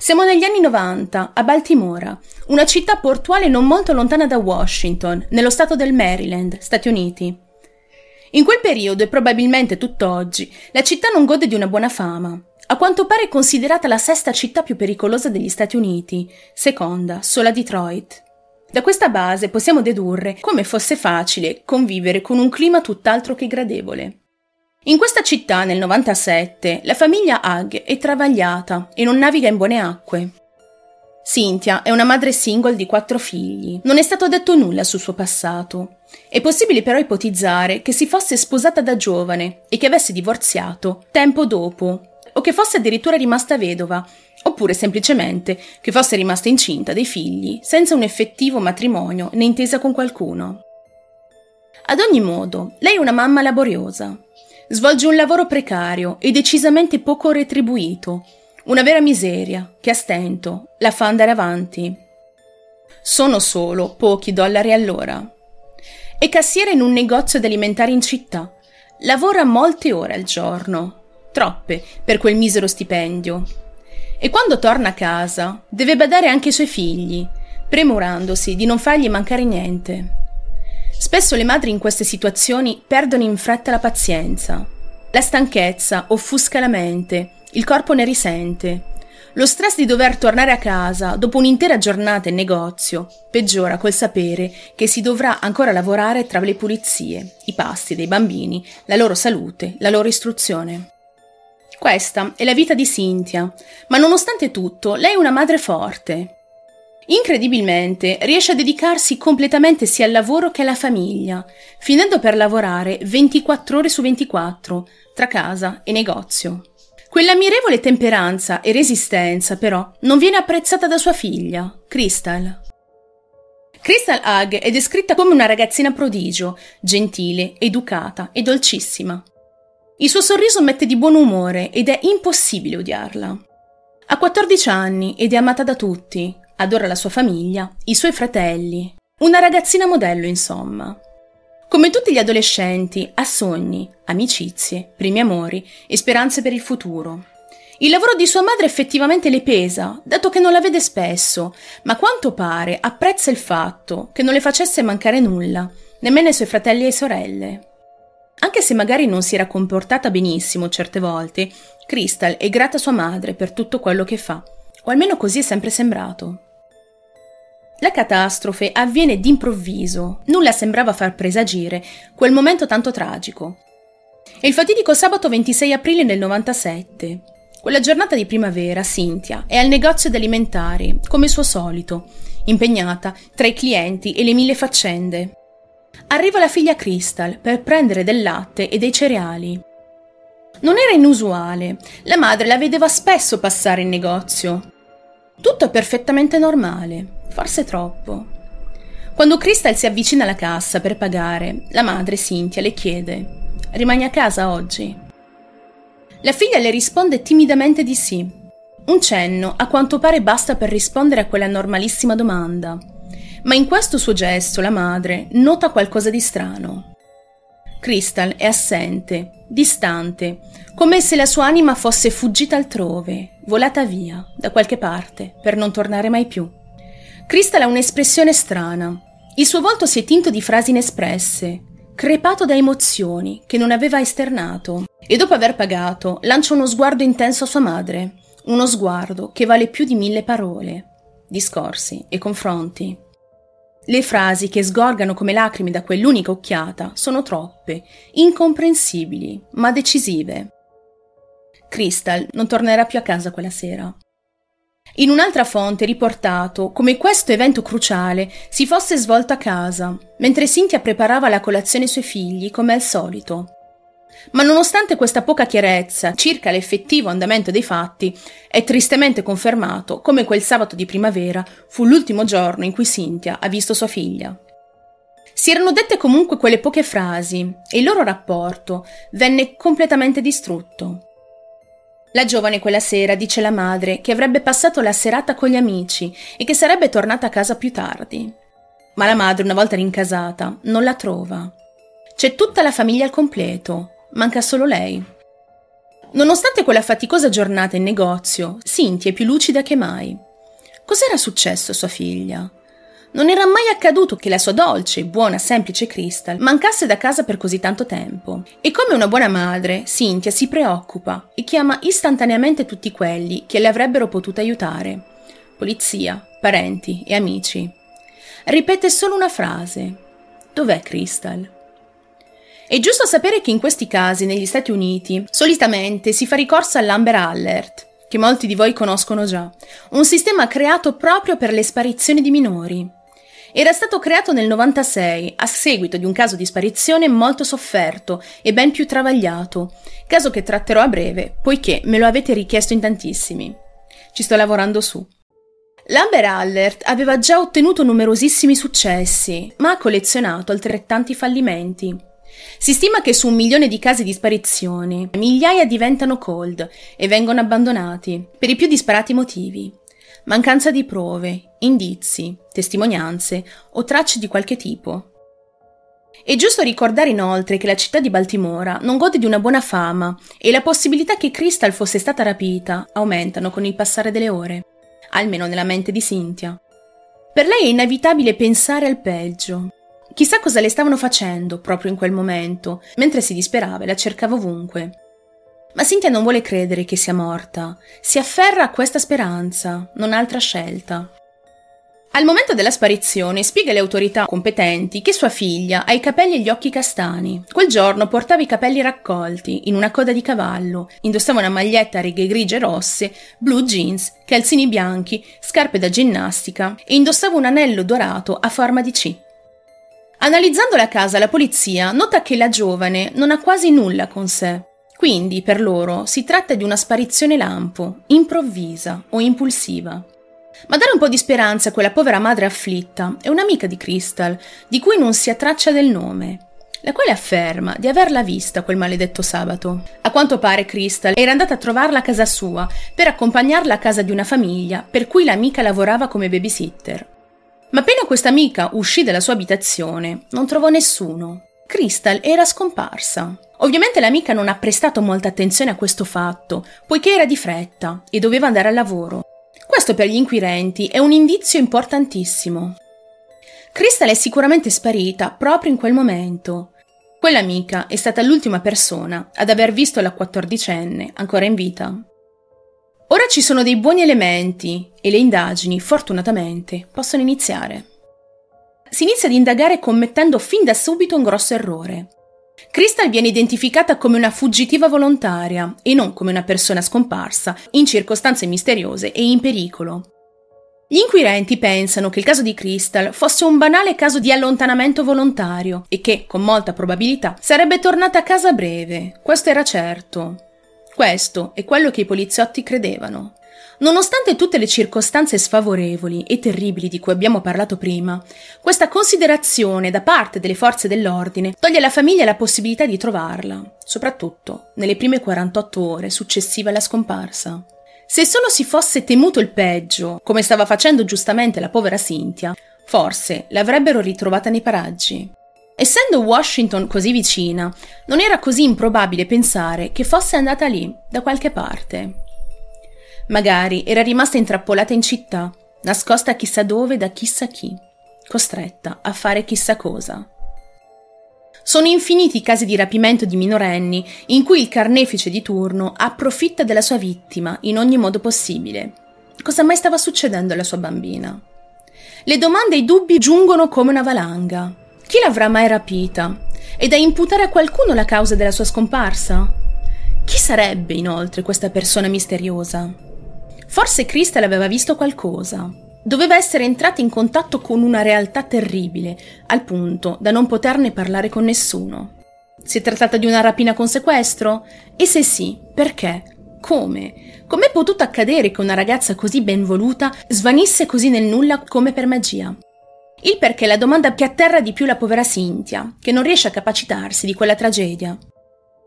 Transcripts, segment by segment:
Siamo negli anni 90, a Baltimora, una città portuale non molto lontana da Washington, nello stato del Maryland, Stati Uniti. In quel periodo e probabilmente tutt'oggi, la città non gode di una buona fama. A quanto pare è considerata la sesta città più pericolosa degli Stati Uniti, seconda, sola Detroit. Da questa base possiamo dedurre come fosse facile convivere con un clima tutt'altro che gradevole. In questa città, nel 97, la famiglia Hug è travagliata e non naviga in buone acque. Cynthia è una madre single di quattro figli. Non è stato detto nulla sul suo passato. È possibile però ipotizzare che si fosse sposata da giovane e che avesse divorziato tempo dopo, o che fosse addirittura rimasta vedova, oppure semplicemente che fosse rimasta incinta dei figli senza un effettivo matrimonio né intesa con qualcuno. Ad ogni modo, lei è una mamma laboriosa. Svolge un lavoro precario e decisamente poco retribuito, una vera miseria che a stento la fa andare avanti. Sono solo pochi dollari all'ora. È cassiera in un negozio di alimentari in città. Lavora molte ore al giorno, troppe per quel misero stipendio. E quando torna a casa deve badare anche ai suoi figli, premurandosi di non fargli mancare niente. Spesso le madri in queste situazioni perdono in fretta la pazienza. La stanchezza offusca la mente il corpo ne risente. Lo stress di dover tornare a casa dopo un'intera giornata in negozio peggiora col sapere che si dovrà ancora lavorare tra le pulizie, i pasti dei bambini, la loro salute, la loro istruzione. Questa è la vita di Cynthia, ma nonostante tutto lei è una madre forte. Incredibilmente riesce a dedicarsi completamente sia al lavoro che alla famiglia, finendo per lavorare 24 ore su 24, tra casa e negozio. Quell'ammirevole temperanza e resistenza, però, non viene apprezzata da sua figlia, Crystal. Crystal Hug è descritta come una ragazzina prodigio, gentile, educata e dolcissima. Il suo sorriso mette di buon umore ed è impossibile odiarla. Ha 14 anni ed è amata da tutti, adora la sua famiglia, i suoi fratelli. Una ragazzina modello, insomma. Come tutti gli adolescenti, ha sogni, amicizie, primi amori e speranze per il futuro. Il lavoro di sua madre effettivamente le pesa, dato che non la vede spesso, ma quanto pare apprezza il fatto che non le facesse mancare nulla, nemmeno ai suoi fratelli e sorelle. Anche se magari non si era comportata benissimo certe volte, Crystal è grata a sua madre per tutto quello che fa, o almeno così è sempre sembrato. La catastrofe avviene d'improvviso, nulla sembrava far presagire quel momento tanto tragico. È il fatidico sabato 26 aprile del 97. Quella giornata di primavera, Cynthia è al negozio di alimentari, come suo solito, impegnata tra i clienti e le mille faccende. Arriva la figlia Crystal per prendere del latte e dei cereali. Non era inusuale, la madre la vedeva spesso passare in negozio. Tutto è perfettamente normale forse troppo. Quando Crystal si avvicina alla cassa per pagare, la madre Cynthia le chiede: Rimani a casa oggi? La figlia le risponde timidamente di sì. Un cenno a quanto pare basta per rispondere a quella normalissima domanda. Ma in questo suo gesto la madre nota qualcosa di strano. Crystal è assente, distante, come se la sua anima fosse fuggita altrove, volata via, da qualche parte, per non tornare mai più. Crystal ha un'espressione strana. Il suo volto si è tinto di frasi inespresse, crepato da emozioni che non aveva esternato. E dopo aver pagato, lancia uno sguardo intenso a sua madre. Uno sguardo che vale più di mille parole, discorsi e confronti. Le frasi che sgorgano come lacrime da quell'unica occhiata sono troppe, incomprensibili, ma decisive. Crystal non tornerà più a casa quella sera. In un'altra fonte è riportato come questo evento cruciale si fosse svolto a casa, mentre Cynthia preparava la colazione ai suoi figli, come al solito. Ma nonostante questa poca chiarezza circa l'effettivo andamento dei fatti, è tristemente confermato come quel sabato di primavera fu l'ultimo giorno in cui Cynthia ha visto sua figlia. Si erano dette comunque quelle poche frasi e il loro rapporto venne completamente distrutto. La giovane quella sera dice alla madre che avrebbe passato la serata con gli amici e che sarebbe tornata a casa più tardi. Ma la madre, una volta rincasata, non la trova. C'è tutta la famiglia al completo, manca solo lei. Nonostante quella faticosa giornata in negozio, Cynthia è più lucida che mai. Cos'era successo a sua figlia? Non era mai accaduto che la sua dolce, buona, semplice Crystal mancasse da casa per così tanto tempo. E come una buona madre, Cynthia si preoccupa e chiama istantaneamente tutti quelli che le avrebbero potuto aiutare. Polizia, parenti e amici. Ripete solo una frase. Dov'è Crystal? È giusto sapere che in questi casi negli Stati Uniti solitamente si fa ricorso all'Amber Alert, che molti di voi conoscono già, un sistema creato proprio per le sparizioni di minori. Era stato creato nel 96 a seguito di un caso di sparizione molto sofferto e ben più travagliato, caso che tratterò a breve, poiché me lo avete richiesto in tantissimi. Ci sto lavorando su. L'Amber Alert aveva già ottenuto numerosissimi successi, ma ha collezionato altrettanti fallimenti. Si stima che su un milione di casi di sparizioni, migliaia diventano cold e vengono abbandonati per i più disparati motivi. Mancanza di prove, indizi, testimonianze o tracce di qualche tipo. È giusto ricordare inoltre che la città di Baltimora non gode di una buona fama e la possibilità che Crystal fosse stata rapita aumentano con il passare delle ore, almeno nella mente di Cynthia. Per lei è inevitabile pensare al peggio, Chissà cosa le stavano facendo proprio in quel momento, mentre si disperava e la cercava ovunque. Ma Cynthia non vuole credere che sia morta, si afferra a questa speranza, non ha altra scelta. Al momento della sparizione spiega alle autorità competenti che sua figlia ha i capelli e gli occhi castani. Quel giorno portava i capelli raccolti in una coda di cavallo, indossava una maglietta a righe grigie e rosse, blu jeans, calzini bianchi, scarpe da ginnastica e indossava un anello dorato a forma di C. Analizzando la casa, la polizia nota che la giovane non ha quasi nulla con sé. Quindi, per loro, si tratta di una sparizione lampo, improvvisa o impulsiva. Ma dare un po' di speranza a quella povera madre afflitta è un'amica di Crystal, di cui non si ha traccia del nome, la quale afferma di averla vista quel maledetto sabato. A quanto pare Crystal era andata a trovarla a casa sua per accompagnarla a casa di una famiglia per cui l'amica lavorava come babysitter. Ma appena questa amica uscì dalla sua abitazione, non trovò nessuno. Crystal era scomparsa. Ovviamente l'amica non ha prestato molta attenzione a questo fatto, poiché era di fretta e doveva andare al lavoro. Questo per gli inquirenti è un indizio importantissimo. Crystal è sicuramente sparita proprio in quel momento. Quell'amica è stata l'ultima persona ad aver visto la quattordicenne ancora in vita. Ora ci sono dei buoni elementi e le indagini, fortunatamente, possono iniziare. Si inizia ad indagare commettendo fin da subito un grosso errore. Crystal viene identificata come una fuggitiva volontaria e non come una persona scomparsa, in circostanze misteriose e in pericolo. Gli inquirenti pensano che il caso di Crystal fosse un banale caso di allontanamento volontario e che, con molta probabilità, sarebbe tornata a casa breve, questo era certo, questo è quello che i poliziotti credevano. Nonostante tutte le circostanze sfavorevoli e terribili di cui abbiamo parlato prima, questa considerazione da parte delle forze dell'ordine toglie alla famiglia la possibilità di trovarla, soprattutto nelle prime 48 ore successive alla scomparsa. Se solo si fosse temuto il peggio, come stava facendo giustamente la povera Cynthia, forse l'avrebbero ritrovata nei paraggi. Essendo Washington così vicina, non era così improbabile pensare che fosse andata lì, da qualche parte. Magari era rimasta intrappolata in città, nascosta chissà dove da chissà chi, costretta a fare chissà cosa. Sono infiniti i casi di rapimento di minorenni in cui il carnefice di turno approfitta della sua vittima in ogni modo possibile. Cosa mai stava succedendo alla sua bambina? Le domande e i dubbi giungono come una valanga. Chi l'avrà mai rapita? È da imputare a qualcuno la causa della sua scomparsa? Chi sarebbe inoltre questa persona misteriosa? Forse Crystal aveva visto qualcosa. Doveva essere entrata in contatto con una realtà terribile, al punto da non poterne parlare con nessuno. Si è trattata di una rapina con sequestro? E se sì, perché? Come? Com'è potuto accadere che una ragazza così ben voluta svanisse così nel nulla come per magia? Il perché è la domanda che atterra di più la povera Cynthia, che non riesce a capacitarsi di quella tragedia.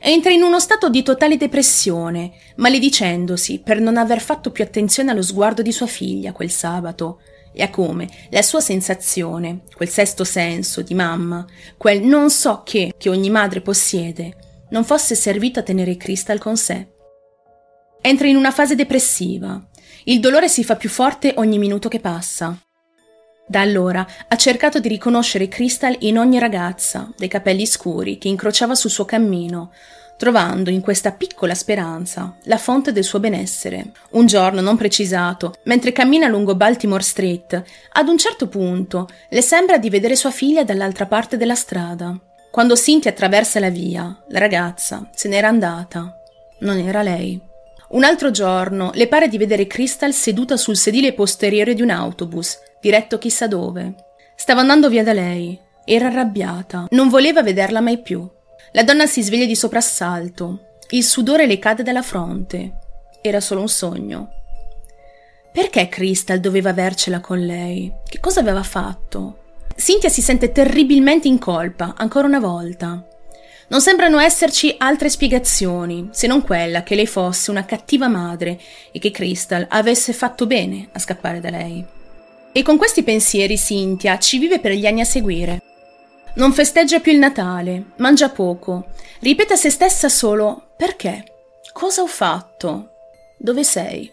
Entra in uno stato di totale depressione, maledicendosi per non aver fatto più attenzione allo sguardo di sua figlia quel sabato e a come la sua sensazione, quel sesto senso di mamma, quel non so che che ogni madre possiede, non fosse servito a tenere Crystal con sé. Entra in una fase depressiva. Il dolore si fa più forte ogni minuto che passa. Da allora ha cercato di riconoscere Crystal in ogni ragazza, dei capelli scuri, che incrociava sul suo cammino, trovando in questa piccola speranza la fonte del suo benessere. Un giorno non precisato, mentre cammina lungo Baltimore Street, ad un certo punto le sembra di vedere sua figlia dall'altra parte della strada. Quando Cynthia attraversa la via, la ragazza se n'era andata. Non era lei. Un altro giorno le pare di vedere Crystal seduta sul sedile posteriore di un autobus, diretto chissà dove. Stava andando via da lei. Era arrabbiata. Non voleva vederla mai più. La donna si sveglia di soprassalto. Il sudore le cade dalla fronte. Era solo un sogno. Perché Crystal doveva avercela con lei? Che cosa aveva fatto? Cynthia si sente terribilmente in colpa, ancora una volta. Non sembrano esserci altre spiegazioni, se non quella che lei fosse una cattiva madre e che Crystal avesse fatto bene a scappare da lei. E con questi pensieri Cynthia ci vive per gli anni a seguire. Non festeggia più il Natale, mangia poco, ripete a se stessa solo perché? Cosa ho fatto? Dove sei?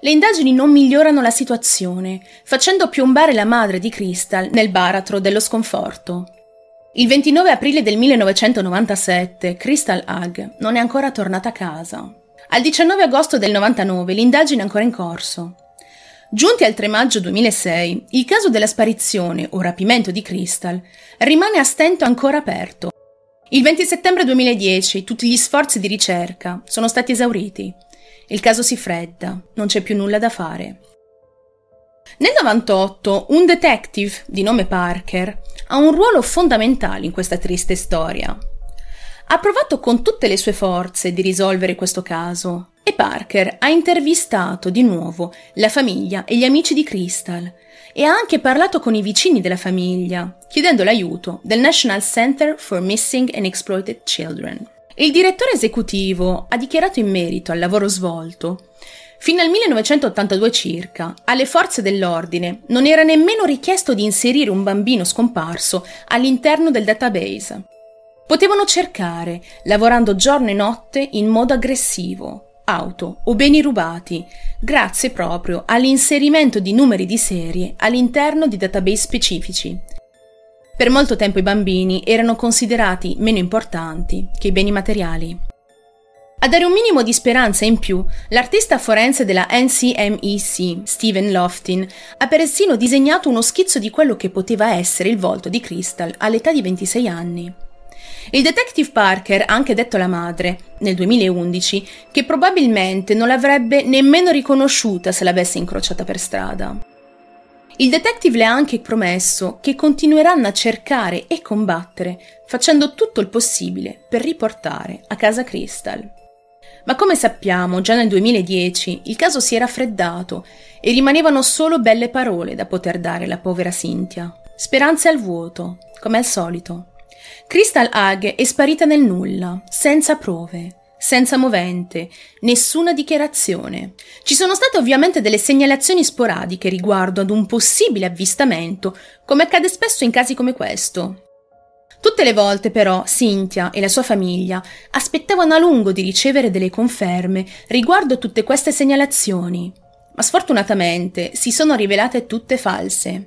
Le indagini non migliorano la situazione, facendo piombare la madre di Crystal nel baratro dello sconforto. Il 29 aprile del 1997 Crystal Hug non è ancora tornata a casa. Al 19 agosto del 99 l'indagine è ancora in corso. Giunti al 3 maggio 2006, il caso della sparizione o rapimento di Crystal rimane a stento ancora aperto. Il 20 settembre 2010 tutti gli sforzi di ricerca sono stati esauriti. Il caso si fredda, non c'è più nulla da fare. Nel 98 un detective di nome Parker ha un ruolo fondamentale in questa triste storia. Ha provato con tutte le sue forze di risolvere questo caso, e Parker ha intervistato di nuovo la famiglia e gli amici di Crystal e ha anche parlato con i vicini della famiglia, chiedendo l'aiuto del National Center for Missing and Exploited Children. Il direttore esecutivo ha dichiarato in merito al lavoro svolto Fino al 1982 circa, alle forze dell'ordine non era nemmeno richiesto di inserire un bambino scomparso all'interno del database. Potevano cercare, lavorando giorno e notte in modo aggressivo, auto o beni rubati, grazie proprio all'inserimento di numeri di serie all'interno di database specifici. Per molto tempo i bambini erano considerati meno importanti che i beni materiali. A dare un minimo di speranza in più, l'artista forense della NCMEC, Stephen Loftin, ha persino disegnato uno schizzo di quello che poteva essere il volto di Crystal all'età di 26 anni. Il detective Parker ha anche detto alla madre, nel 2011, che probabilmente non l'avrebbe nemmeno riconosciuta se l'avesse incrociata per strada. Il detective le ha anche promesso che continueranno a cercare e combattere, facendo tutto il possibile per riportare a casa Crystal. Ma come sappiamo, già nel 2010 il caso si era freddato e rimanevano solo belle parole da poter dare alla povera Cynthia. Speranze al vuoto, come al solito. Crystal Hag è sparita nel nulla, senza prove, senza movente, nessuna dichiarazione. Ci sono state ovviamente delle segnalazioni sporadiche riguardo ad un possibile avvistamento, come accade spesso in casi come questo. Tutte le volte però Cynthia e la sua famiglia aspettavano a lungo di ricevere delle conferme riguardo tutte queste segnalazioni, ma sfortunatamente si sono rivelate tutte false.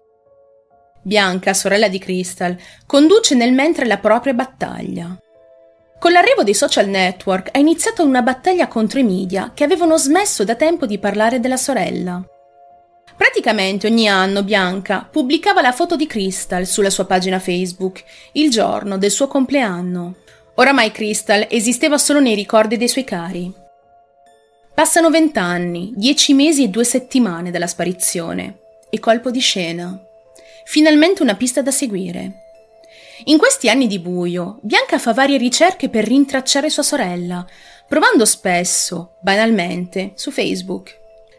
Bianca, sorella di Crystal, conduce nel mentre la propria battaglia. Con l'arrivo dei social network è iniziata una battaglia contro i media che avevano smesso da tempo di parlare della sorella. Praticamente ogni anno Bianca pubblicava la foto di Crystal sulla sua pagina Facebook, il giorno del suo compleanno. Oramai Crystal esisteva solo nei ricordi dei suoi cari. Passano vent'anni, dieci mesi e due settimane dalla sparizione. E colpo di scena. Finalmente una pista da seguire. In questi anni di buio, Bianca fa varie ricerche per rintracciare sua sorella, provando spesso, banalmente, su Facebook.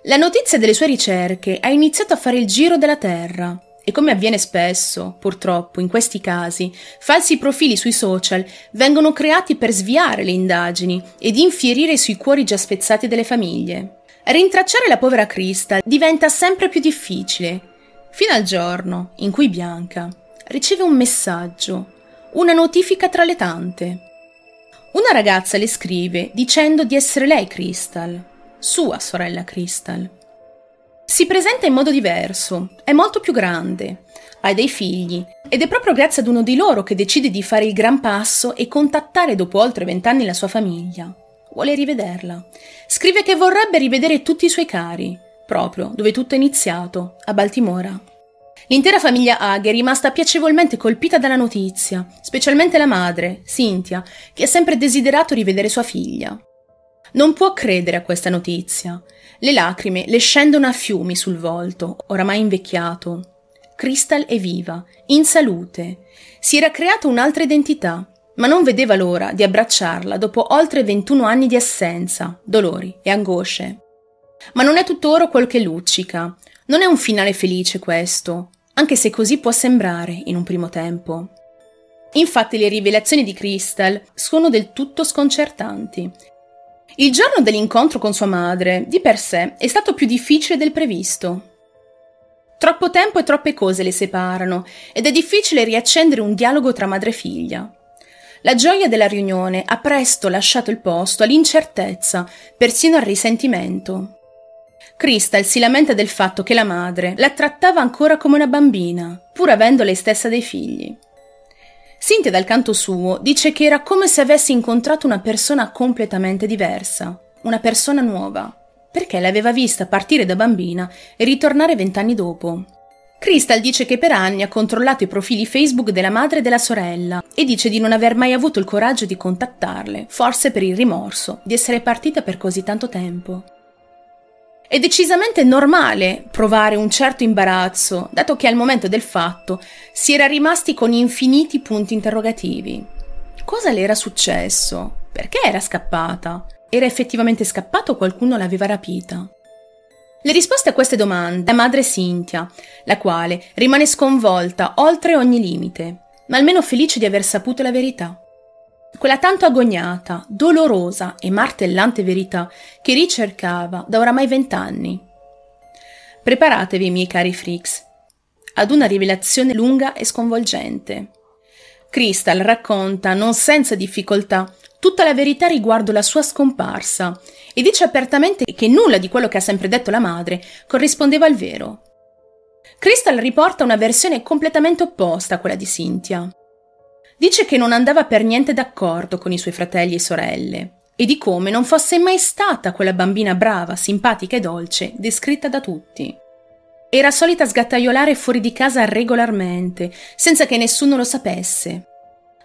La notizia delle sue ricerche ha iniziato a fare il giro della Terra e come avviene spesso, purtroppo, in questi casi, falsi profili sui social vengono creati per sviare le indagini ed infierire sui cuori già spezzati delle famiglie. Rintracciare la povera Crista diventa sempre più difficile fino al giorno in cui Bianca riceve un messaggio, una notifica tra le tante. Una ragazza le scrive dicendo di essere lei Crystal, sua sorella Crystal. Si presenta in modo diverso, è molto più grande, ha dei figli ed è proprio grazie ad uno di loro che decide di fare il gran passo e contattare dopo oltre vent'anni la sua famiglia. Vuole rivederla. Scrive che vorrebbe rivedere tutti i suoi cari, proprio dove tutto è iniziato, a Baltimora. L'intera famiglia Haag è rimasta piacevolmente colpita dalla notizia, specialmente la madre, Cynthia, che ha sempre desiderato rivedere sua figlia. Non può credere a questa notizia. Le lacrime le scendono a fiumi sul volto, oramai invecchiato. Crystal è viva, in salute. Si era creata un'altra identità, ma non vedeva l'ora di abbracciarla dopo oltre 21 anni di assenza, dolori e angosce. Ma non è tutto oro quel che luccica. Non è un finale felice questo, anche se così può sembrare in un primo tempo. Infatti le rivelazioni di Crystal sono del tutto sconcertanti. Il giorno dell'incontro con sua madre, di per sé, è stato più difficile del previsto. Troppo tempo e troppe cose le separano ed è difficile riaccendere un dialogo tra madre e figlia. La gioia della riunione ha presto lasciato il posto all'incertezza, persino al risentimento. Crystal si lamenta del fatto che la madre la trattava ancora come una bambina, pur avendo lei stessa dei figli. Cynthia dal canto suo dice che era come se avesse incontrato una persona completamente diversa, una persona nuova, perché l'aveva vista partire da bambina e ritornare vent'anni dopo. Crystal dice che per anni ha controllato i profili Facebook della madre e della sorella e dice di non aver mai avuto il coraggio di contattarle, forse per il rimorso di essere partita per così tanto tempo. È decisamente normale provare un certo imbarazzo, dato che al momento del fatto si era rimasti con infiniti punti interrogativi. Cosa le era successo? Perché era scappata? Era effettivamente scappata o qualcuno l'aveva rapita? Le risposte a queste domande è madre Cynthia, la quale rimane sconvolta oltre ogni limite, ma almeno felice di aver saputo la verità. Quella tanto agognata, dolorosa e martellante verità che ricercava da oramai vent'anni. Preparatevi, miei cari freaks, ad una rivelazione lunga e sconvolgente. Crystal racconta, non senza difficoltà, tutta la verità riguardo la sua scomparsa e dice apertamente che nulla di quello che ha sempre detto la madre corrispondeva al vero. Crystal riporta una versione completamente opposta a quella di Cynthia. Dice che non andava per niente d'accordo con i suoi fratelli e sorelle e di come non fosse mai stata quella bambina brava, simpatica e dolce descritta da tutti. Era solita sgattaiolare fuori di casa regolarmente, senza che nessuno lo sapesse.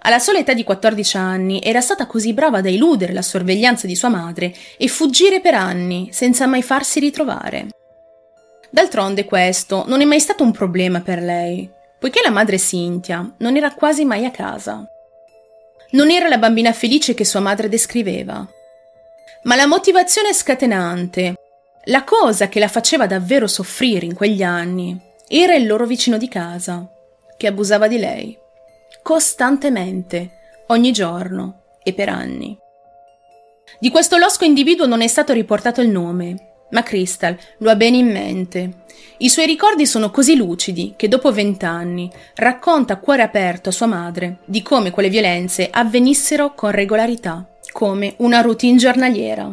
Alla sola età di 14 anni era stata così brava da eludere la sorveglianza di sua madre e fuggire per anni senza mai farsi ritrovare. D'altronde questo non è mai stato un problema per lei, poiché la madre Cynthia non era quasi mai a casa. Non era la bambina felice che sua madre descriveva. Ma la motivazione scatenante, la cosa che la faceva davvero soffrire in quegli anni, era il loro vicino di casa, che abusava di lei, costantemente, ogni giorno e per anni. Di questo losco individuo non è stato riportato il nome, ma Crystal lo ha bene in mente. I suoi ricordi sono così lucidi che dopo vent'anni racconta a cuore aperto a sua madre di come quelle violenze avvenissero con regolarità, come una routine giornaliera.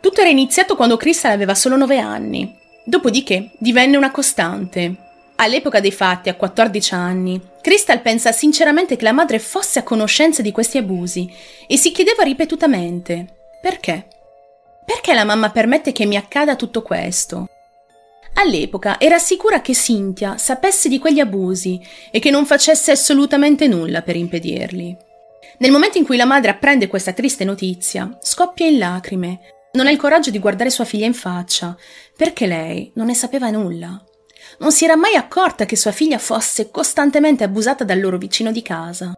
Tutto era iniziato quando Crystal aveva solo nove anni, dopodiché divenne una costante. All'epoca dei fatti, a 14 anni, Crystal pensa sinceramente che la madre fosse a conoscenza di questi abusi e si chiedeva ripetutamente perché. Perché la mamma permette che mi accada tutto questo? All'epoca era sicura che Cynthia sapesse di quegli abusi e che non facesse assolutamente nulla per impedirli. Nel momento in cui la madre apprende questa triste notizia, scoppia in lacrime. Non ha il coraggio di guardare sua figlia in faccia, perché lei non ne sapeva nulla. Non si era mai accorta che sua figlia fosse costantemente abusata dal loro vicino di casa.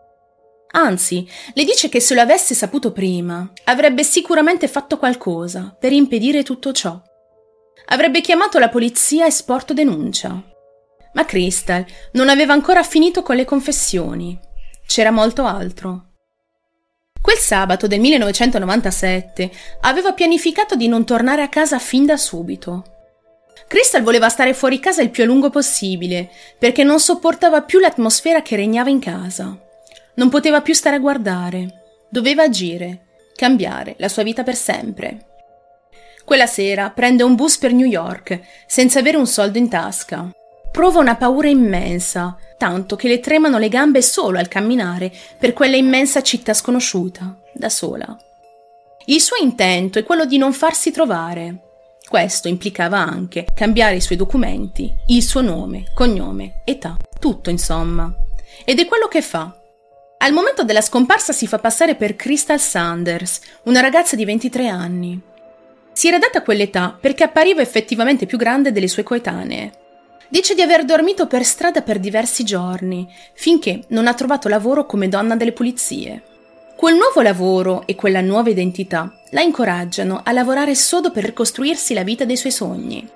Anzi, le dice che se lo avesse saputo prima, avrebbe sicuramente fatto qualcosa per impedire tutto ciò. Avrebbe chiamato la polizia e sporto denuncia. Ma Crystal non aveva ancora finito con le confessioni. C'era molto altro. Quel sabato del 1997 aveva pianificato di non tornare a casa fin da subito. Crystal voleva stare fuori casa il più a lungo possibile, perché non sopportava più l'atmosfera che regnava in casa. Non poteva più stare a guardare. Doveva agire. cambiare la sua vita per sempre. Quella sera prende un bus per New York, senza avere un soldo in tasca. Prova una paura immensa, tanto che le tremano le gambe solo al camminare per quella immensa città sconosciuta, da sola. Il suo intento è quello di non farsi trovare. Questo implicava anche cambiare i suoi documenti, il suo nome, cognome, età, tutto insomma. Ed è quello che fa. Al momento della scomparsa si fa passare per Crystal Sanders, una ragazza di 23 anni. Si era data quell'età perché appariva effettivamente più grande delle sue coetanee. Dice di aver dormito per strada per diversi giorni, finché non ha trovato lavoro come donna delle pulizie. Quel nuovo lavoro e quella nuova identità la incoraggiano a lavorare sodo per costruirsi la vita dei suoi sogni.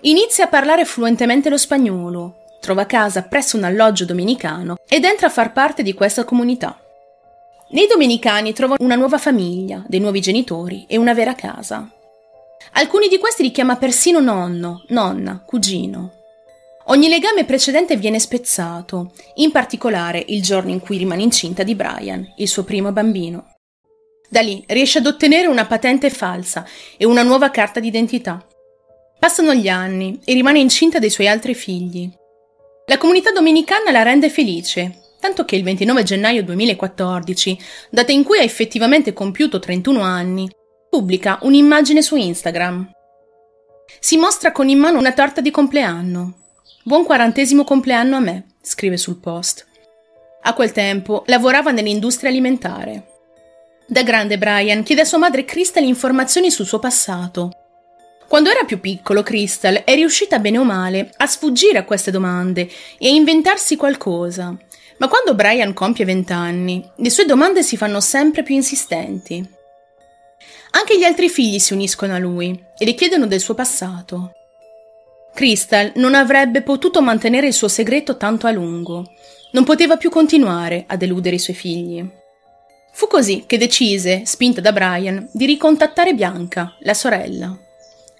Inizia a parlare fluentemente lo spagnolo, trova casa presso un alloggio domenicano ed entra a far parte di questa comunità. Nei domenicani trova una nuova famiglia, dei nuovi genitori e una vera casa. Alcuni di questi li chiama persino nonno, nonna, cugino. Ogni legame precedente viene spezzato, in particolare il giorno in cui rimane incinta di Brian, il suo primo bambino. Da lì riesce ad ottenere una patente falsa e una nuova carta d'identità. Passano gli anni e rimane incinta dei suoi altri figli. La comunità dominicana la rende felice, tanto che il 29 gennaio 2014, data in cui ha effettivamente compiuto 31 anni, pubblica un'immagine su Instagram. Si mostra con in mano una torta di compleanno. Buon quarantesimo compleanno a me, scrive sul post. A quel tempo lavorava nell'industria alimentare. Da grande Brian chiede a sua madre Crystal informazioni sul suo passato. Quando era più piccolo, Crystal è riuscita bene o male a sfuggire a queste domande e a inventarsi qualcosa. Ma quando Brian compie vent'anni, le sue domande si fanno sempre più insistenti. Anche gli altri figli si uniscono a lui e le chiedono del suo passato. Crystal non avrebbe potuto mantenere il suo segreto tanto a lungo. Non poteva più continuare a deludere i suoi figli. Fu così che decise, spinta da Brian, di ricontattare Bianca, la sorella.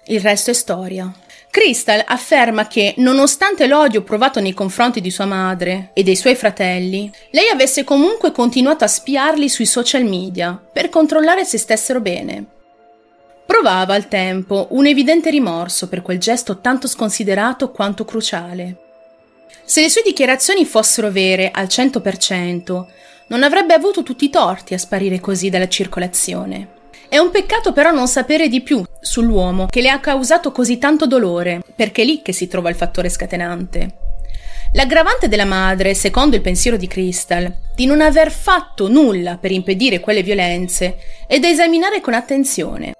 Il resto è storia. Crystal afferma che, nonostante l'odio provato nei confronti di sua madre e dei suoi fratelli, lei avesse comunque continuato a spiarli sui social media per controllare se stessero bene. Provava al tempo un evidente rimorso per quel gesto tanto sconsiderato quanto cruciale. Se le sue dichiarazioni fossero vere al 100%, non avrebbe avuto tutti i torti a sparire così dalla circolazione. È un peccato però non sapere di più sull'uomo che le ha causato così tanto dolore, perché è lì che si trova il fattore scatenante. L'aggravante della madre, secondo il pensiero di Crystal, di non aver fatto nulla per impedire quelle violenze, è da esaminare con attenzione.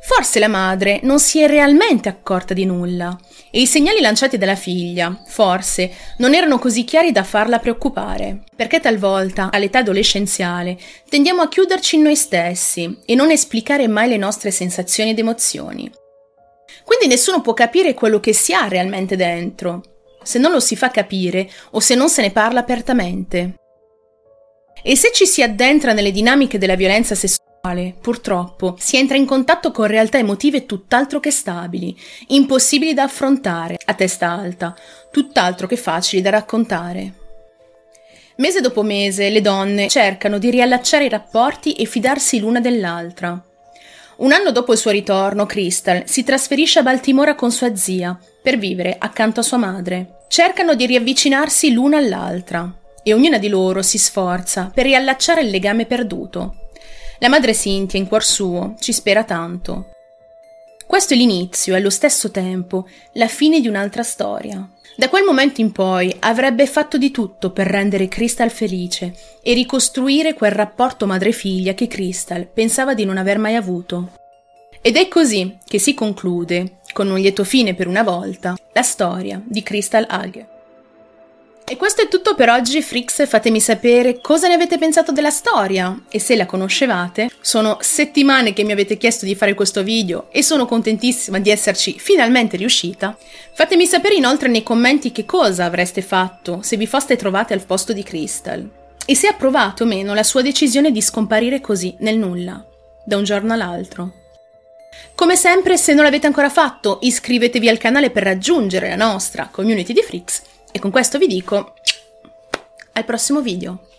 Forse la madre non si è realmente accorta di nulla e i segnali lanciati dalla figlia, forse, non erano così chiari da farla preoccupare, perché talvolta, all'età adolescenziale, tendiamo a chiuderci in noi stessi e non esplicare mai le nostre sensazioni ed emozioni. Quindi nessuno può capire quello che si ha realmente dentro, se non lo si fa capire o se non se ne parla apertamente. E se ci si addentra nelle dinamiche della violenza sessuale, Purtroppo si entra in contatto con realtà emotive tutt'altro che stabili, impossibili da affrontare a testa alta, tutt'altro che facili da raccontare. Mese dopo mese le donne cercano di riallacciare i rapporti e fidarsi l'una dell'altra. Un anno dopo il suo ritorno, Crystal si trasferisce a Baltimora con sua zia per vivere accanto a sua madre. Cercano di riavvicinarsi l'una all'altra e ognuna di loro si sforza per riallacciare il legame perduto. La madre Cynthia, in cuor suo, ci spera tanto. Questo è l'inizio e allo stesso tempo la fine di un'altra storia. Da quel momento in poi avrebbe fatto di tutto per rendere Crystal felice e ricostruire quel rapporto madre-figlia che Crystal pensava di non aver mai avuto. Ed è così che si conclude, con un lieto fine per una volta, la storia di Crystal Hug. E questo è tutto per oggi, Frix. Fatemi sapere cosa ne avete pensato della storia e se la conoscevate. Sono settimane che mi avete chiesto di fare questo video e sono contentissima di esserci finalmente riuscita. Fatemi sapere inoltre nei commenti che cosa avreste fatto se vi foste trovate al posto di Crystal e se approvate o meno la sua decisione di scomparire così nel nulla, da un giorno all'altro. Come sempre, se non l'avete ancora fatto, iscrivetevi al canale per raggiungere la nostra community di Freaks e con questo vi dico al prossimo video.